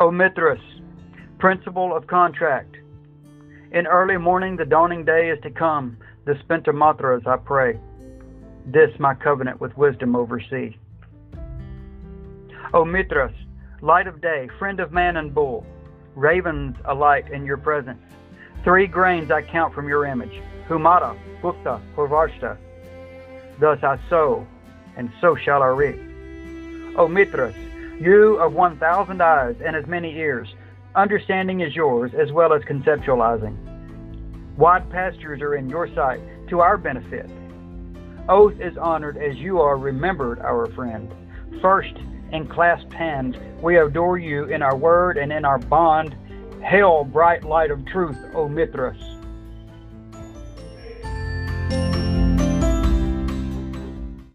O Mithras, principle of contract. In early morning the dawning day is to come, the Spentamatras I pray. This my covenant with wisdom oversee. O Mithras, light of day, friend of man and bull, ravens alight in your presence. Three grains I count from your image, Humata, Hukhta, Huvarshta. Thus I sow, and so shall I reap. O Mithras, you of one thousand eyes and as many ears, understanding is yours as well as conceptualizing. Wide pastures are in your sight to our benefit. Oath is honored as you are remembered, our friend. First, in clasped hands, we adore you in our word and in our bond. Hail, bright light of truth, O Mithras.